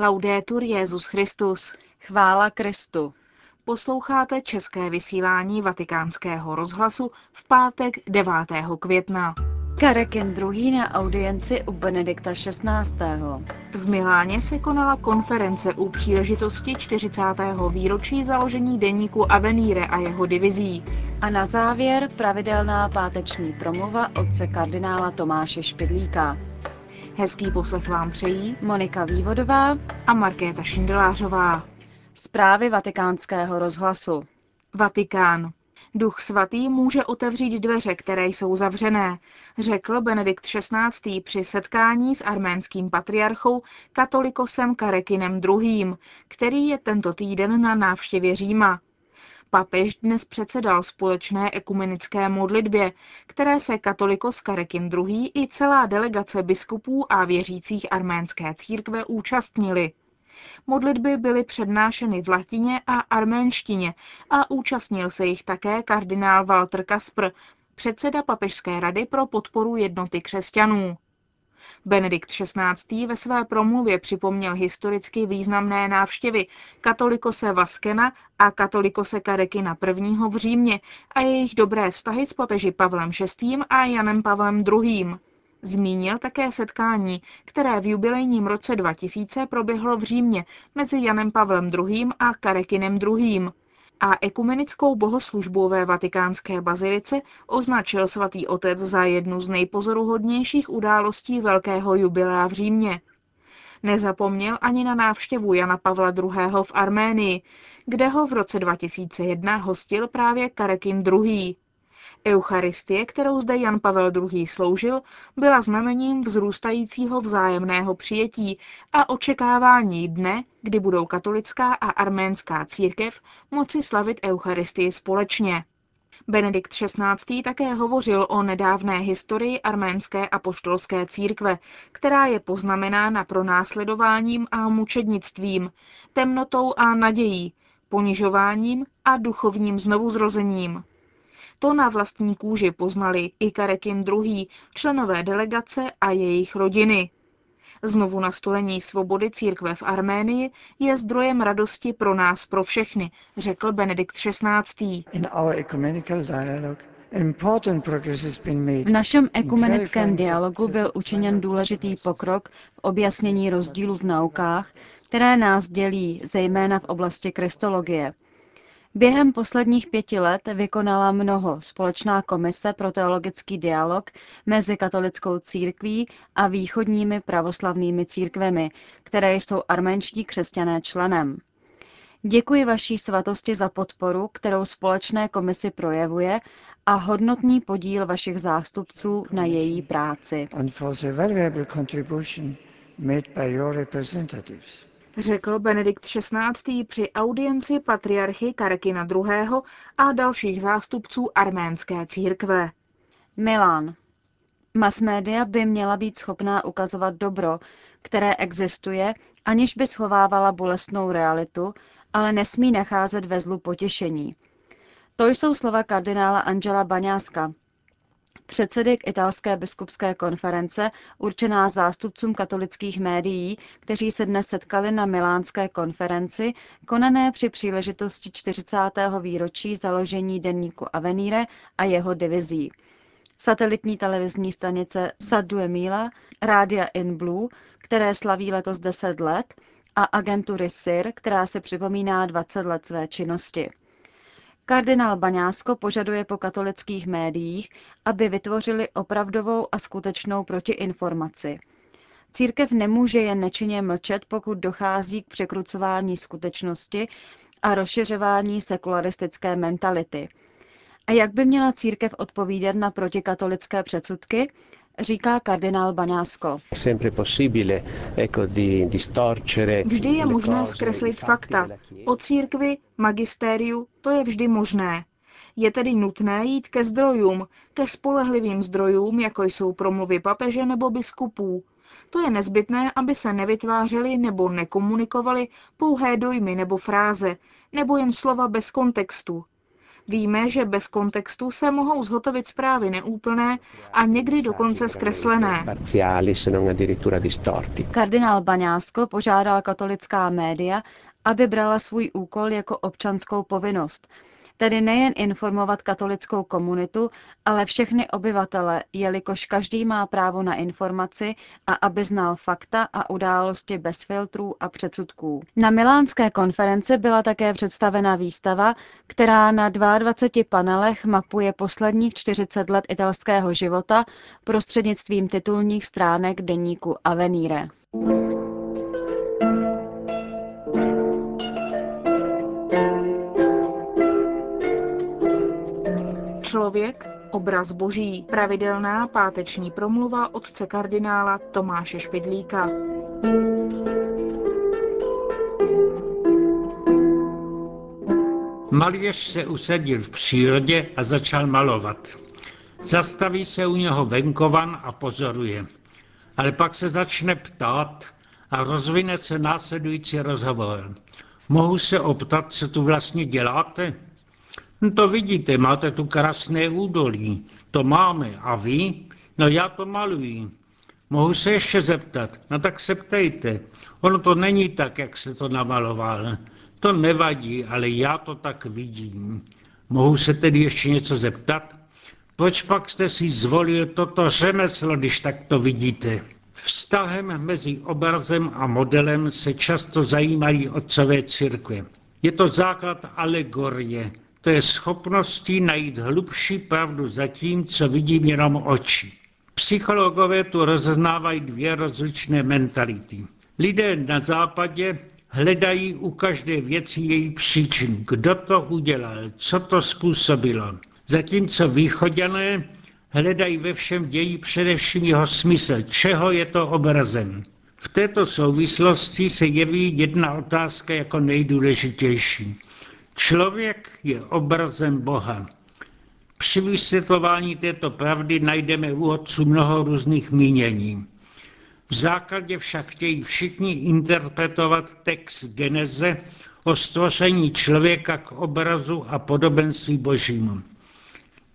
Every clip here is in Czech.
Laudetur Jezus Christus. Chvála Kristu. Posloucháte české vysílání Vatikánského rozhlasu v pátek 9. května. Karekin II. na audienci u Benedikta XVI. V Miláně se konala konference u příležitosti 40. výročí založení deníku Avenire a jeho divizí. A na závěr pravidelná páteční promluva otce kardinála Tomáše Špidlíka. Hezký poslech vám přejí Monika Vývodová a Markéta Šindelářová. Zprávy vatikánského rozhlasu. Vatikán. Duch svatý může otevřít dveře, které jsou zavřené, řekl Benedikt XVI. při setkání s arménským patriarchou katolikosem Karekinem II., který je tento týden na návštěvě Říma. Papež dnes předsedal společné ekumenické modlitbě, které se katolikos Karekin II. i celá delegace biskupů a věřících arménské církve účastnili. Modlitby byly přednášeny v latině a arménštině a účastnil se jich také kardinál Walter Kasper, předseda Papežské rady pro podporu jednoty křesťanů. Benedikt XVI. ve své promluvě připomněl historicky významné návštěvy katolikose Vaskena a katolikose Karekina I. v Římě a jejich dobré vztahy s papeži Pavlem VI. a Janem Pavlem II. Zmínil také setkání, které v jubilejním roce 2000 proběhlo v Římě mezi Janem Pavlem II. a Karekinem II. A ekumenickou bohoslužbu ve vatikánské bazilice označil svatý otec za jednu z nejpozoruhodnějších událostí velkého jubilea v Římě. Nezapomněl ani na návštěvu Jana Pavla II. v Arménii, kde ho v roce 2001 hostil právě Karekin II. Eucharistie, kterou zde Jan Pavel II. sloužil, byla znamením vzrůstajícího vzájemného přijetí a očekávání dne, kdy budou katolická a arménská církev moci slavit Eucharistii společně. Benedikt XVI. také hovořil o nedávné historii arménské apoštolské církve, která je poznamenána pronásledováním a mučednictvím, temnotou a nadějí, ponižováním a duchovním znovuzrozením. To na vlastní kůži poznali i Karekin II., členové delegace a jejich rodiny. Znovu nastolení svobody církve v Arménii je zdrojem radosti pro nás, pro všechny, řekl Benedikt XVI. V našem ekumenickém dialogu byl učiněn důležitý pokrok v objasnění rozdílů v naukách, které nás dělí, zejména v oblasti kristologie. Během posledních pěti let vykonala mnoho. Společná komise pro teologický dialog mezi katolickou církví a východními pravoslavnými církvemi, které jsou arménští křesťané členem. Děkuji vaší svatosti za podporu, kterou společné komisi projevuje a hodnotný podíl vašich zástupců na její práci řekl Benedikt XVI. při audienci patriarchy Karekina II. a dalších zástupců arménské církve. Milán. Masmédia by měla být schopná ukazovat dobro, které existuje, aniž by schovávala bolestnou realitu, ale nesmí nacházet ve zlu potěšení. To jsou slova kardinála Angela Baňáska, předsedy k italské biskupské konference určená zástupcům katolických médií, kteří se dnes setkali na milánské konferenci, konané při příležitosti 40. výročí založení denníku Avenire a jeho divizí. Satelitní televizní stanice Sadue Mila, Rádia in Blue, které slaví letos 10 let, a agentury SIR, která se připomíná 20 let své činnosti. Kardinál Baňásko požaduje po katolických médiích, aby vytvořili opravdovou a skutečnou protiinformaci. Církev nemůže jen nečinně mlčet, pokud dochází k překrucování skutečnosti a rozšiřování sekularistické mentality. A jak by měla církev odpovídat na protikatolické předsudky? Říká kardinál Baňásko. Vždy je možné zkreslit fakta. O církvi, magistériu, to je vždy možné. Je tedy nutné jít ke zdrojům, ke spolehlivým zdrojům, jako jsou promluvy papeže nebo biskupů. To je nezbytné, aby se nevytvářely nebo nekomunikovaly pouhé dojmy nebo fráze, nebo jen slova bez kontextu. Víme, že bez kontextu se mohou zhotovit zprávy neúplné a někdy dokonce zkreslené. Kardinál Baňásko požádal katolická média, aby brala svůj úkol jako občanskou povinnost – Tedy nejen informovat katolickou komunitu, ale všechny obyvatele, jelikož každý má právo na informaci a aby znal fakta a události bez filtrů a předsudků. Na milánské konferenci byla také představena výstava, která na 22 panelech mapuje posledních 40 let italského života prostřednictvím titulních stránek deníku Avenire. Člověk, obraz boží, pravidelná páteční promluva otce kardinála Tomáše Špidlíka. Malíř se usadil v přírodě a začal malovat. Zastaví se u něho venkovan a pozoruje. Ale pak se začne ptát a rozvine se následující rozhovor. Mohu se optat, co tu vlastně děláte? No to vidíte, máte tu krásné údolí. To máme. A vy? No já to maluji. Mohu se ještě zeptat? No tak se ptejte. Ono to není tak, jak se to namaloval. To nevadí, ale já to tak vidím. Mohu se tedy ještě něco zeptat? Proč pak jste si zvolil toto řemeslo, když tak to vidíte? Vztahem mezi obrazem a modelem se často zajímají otcové církve. Je to základ alegorie, to je schopností najít hlubší pravdu za tím, co vidím jenom oči. Psychologové tu rozeznávají dvě rozličné mentality. Lidé na západě hledají u každé věci její příčinu. Kdo to udělal, co to způsobilo. Zatímco východěné hledají ve všem ději především jeho smysl, čeho je to obrazem. V této souvislosti se jeví jedna otázka jako nejdůležitější. Člověk je obrazem Boha. Při vysvětlování této pravdy najdeme u otců mnoho různých mínění. V základě však chtějí všichni interpretovat text Geneze o stvoření člověka k obrazu a podobenství božímu.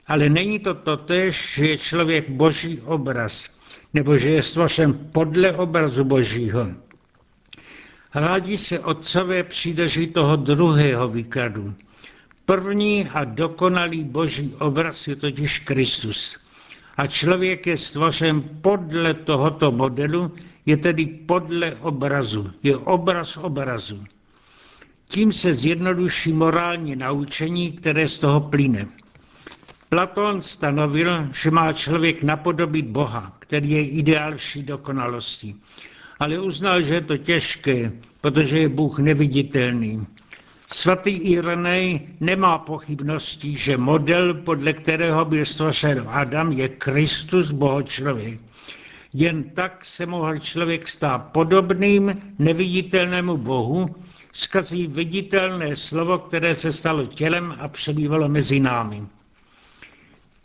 Ale není to totéž, že je člověk boží obraz, nebo že je stvořen podle obrazu božího. Rádi se otcové přidrží toho druhého výkladu. První a dokonalý boží obraz je totiž Kristus. A člověk je stvořen podle tohoto modelu, je tedy podle obrazu, je obraz obrazu. Tím se zjednoduší morální naučení, které z toho plyne. Platón stanovil, že má člověk napodobit Boha, který je ideálší dokonalosti ale uznal, že je to těžké, protože je Bůh neviditelný. Svatý Irenej nemá pochybností, že model, podle kterého byl stvořen Adam, je Kristus, bohočlověk. Jen tak se mohl člověk stát podobným neviditelnému Bohu, skazí viditelné slovo, které se stalo tělem a přebývalo mezi námi.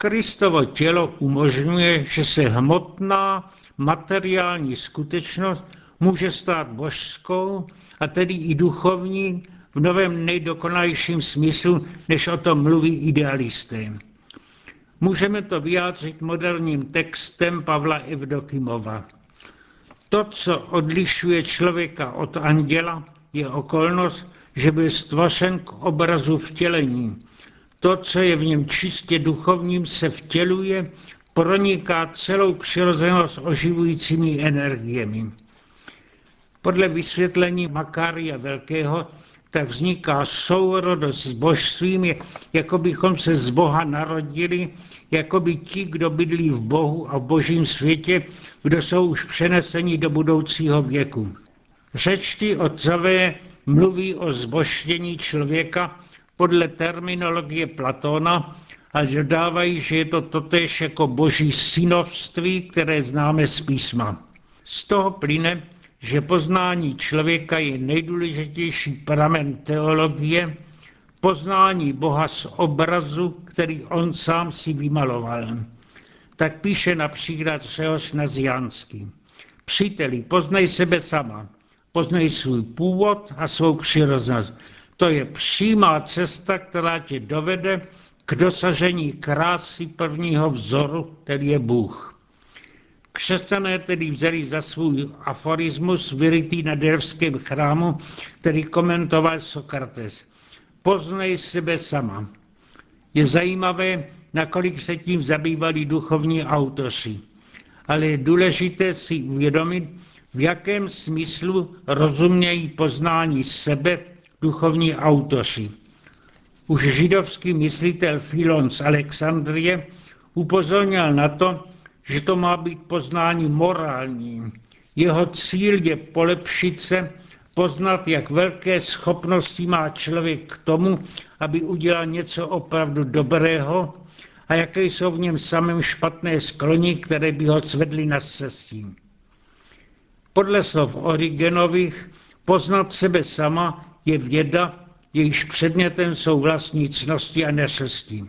Kristovo tělo umožňuje, že se hmotná materiální skutečnost může stát božskou a tedy i duchovní v novém nejdokonalejším smyslu, než o tom mluví idealisté. Můžeme to vyjádřit moderním textem Pavla Evdokimova. To, co odlišuje člověka od anděla, je okolnost, že byl stvořen k obrazu vtělení, to, co je v něm čistě duchovním, se vtěluje, proniká celou přirozenost oživujícími energiemi. Podle vysvětlení Makária Velkého tak vzniká sourodost s božstvím, jako bychom se z Boha narodili, jako by ti, kdo bydlí v Bohu a v božím světě, kdo jsou už přeneseni do budoucího věku. Řečtí otcové mluví o zboštění člověka podle terminologie Platona a dodávají, že je to totéž jako boží synovství, které známe z písma. Z toho plyne, že poznání člověka je nejdůležitější pramen teologie, poznání Boha z obrazu, který on sám si vymaloval. Tak píše například Řehoř Nazianský. Příteli, poznej sebe sama, poznej svůj původ a svou přirozenost To je přímá cesta, která tě dovede k dosažení krásy prvního vzoru, který je Bůh. Křesťané tedy vzali za svůj aforismus vyrytý na Delvském chrámu, který komentoval Sokrates. Poznej sebe sama. Je zajímavé, nakolik se tím zabývali duchovní autoři. Ale je důležité si uvědomit, v jakém smyslu rozumějí poznání sebe duchovní autoři. Už židovský myslitel Filon z Alexandrie upozornil na to, že to má být poznání morální. Jeho cíl je polepšit se, poznat, jak velké schopnosti má člověk k tomu, aby udělal něco opravdu dobrého a jaké jsou v něm samém špatné sklony, které by ho svedly na cestí. Podle slov Origenových poznat sebe sama je věda, jejíž předmětem jsou vlastní cnosti a nešesti.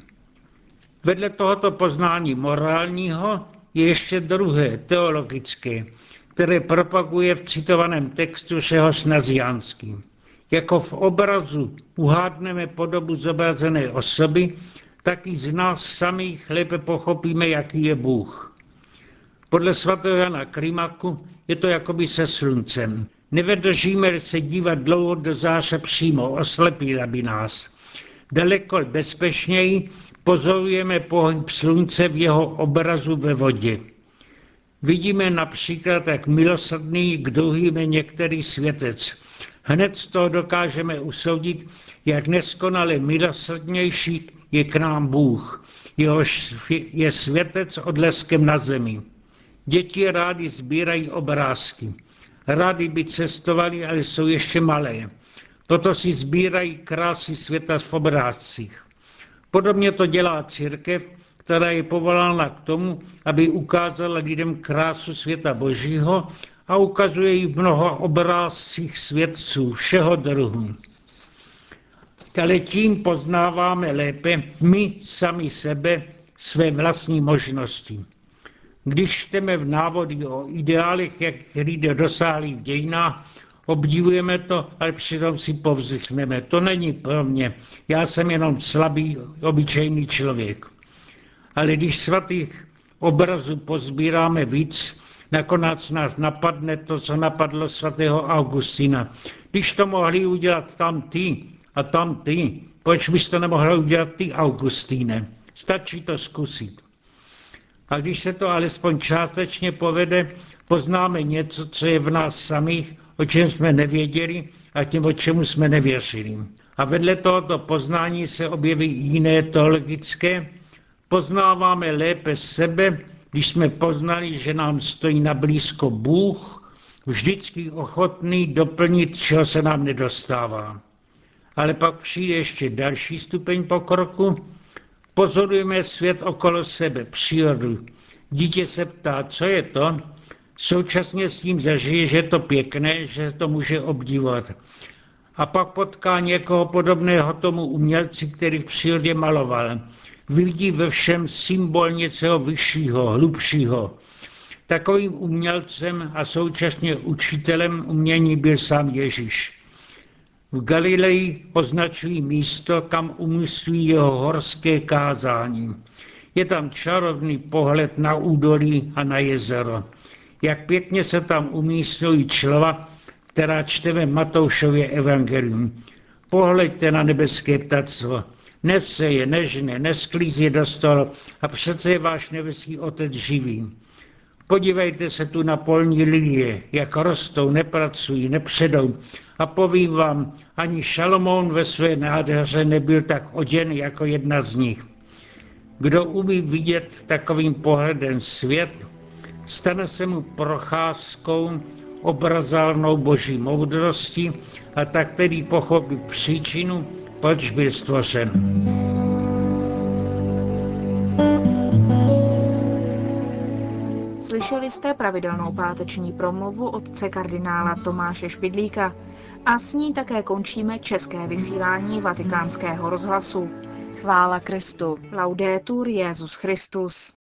Vedle tohoto poznání morálního je ještě druhé, teologické, které propaguje v citovaném textu Šehoš Naziánský. Jako v obrazu uhádneme podobu zobrazené osoby, tak i z nás samých lépe pochopíme, jaký je Bůh. Podle svatého Jana Krimaku je to jakoby se sluncem. Nevydržíme se dívat dlouho do záře přímo, oslepila by nás. Daleko bezpečněji pozorujeme pohyb slunce v jeho obrazu ve vodě. Vidíme například, jak milosrdný k druhým je některý světec. Hned z toho dokážeme usoudit, jak neskonale milosrdnější je k nám Bůh. Jehož je světec odleskem na zemi. Děti rádi sbírají obrázky. Rádi by cestovali, ale jsou ještě malé. Toto si sbírají krásy světa v obrázcích. Podobně to dělá církev, která je povolána k tomu, aby ukázala lidem krásu světa Božího a ukazuje ji v mnoha obrázcích svědců všeho druhu. Ale tím poznáváme lépe my sami sebe, své vlastní možnosti. Když čteme v návody o ideálech, jak lidé dosáhli v dějinách, obdivujeme to, ale přitom si povzdychneme. To není pro mě. Já jsem jenom slabý, obyčejný člověk. Ale když svatých obrazů pozbíráme víc, nakonec nás napadne to, co napadlo svatého Augustina. Když to mohli udělat tam ty a tam ty, proč bys to nemohl udělat ty, Augustíne? Stačí to zkusit. A když se to alespoň částečně povede, poznáme něco, co je v nás samých, o čem jsme nevěděli a tím, o čemu jsme nevěřili. A vedle tohoto poznání se objeví jiné teologické. Poznáváme lépe sebe, když jsme poznali, že nám stojí na blízko Bůh, vždycky ochotný doplnit, čeho se nám nedostává. Ale pak přijde ještě další stupeň pokroku, Pozorujeme svět okolo sebe, přírodu. Dítě se ptá, co je to, současně s tím zažije, že je to pěkné, že to může obdivovat. A pak potká někoho podobného tomu umělci, který v přírodě maloval. Vidí ve všem symbol něčeho vyššího, hlubšího. Takovým umělcem a současně učitelem umění byl sám Ježíš. V Galileji označují místo, kam umístují jeho horské kázání. Je tam čarovný pohled na údolí a na jezero. Jak pěkně se tam umístují člova, která čteme Matoušově evangelium. Pohleďte na nebeské ptactvo. Nese je nežné, nesklízí do stolu a přece je váš nebeský otec živý. Podívejte se tu na polní lilie, jak rostou, nepracují, nepředou. A povím vám, ani Šalomoun ve své nádheře nebyl tak oděn jako jedna z nich. Kdo umí vidět takovým pohledem svět, stane se mu procházkou obrazálnou boží moudrosti a tak tedy pochopí příčinu, proč byl stvořen. Slyšeli jste pravidelnou páteční promluvu otce kardinála Tomáše Špidlíka a s ní také končíme české vysílání vatikánského rozhlasu. Chvála Kristu. Laudetur Jezus Christus.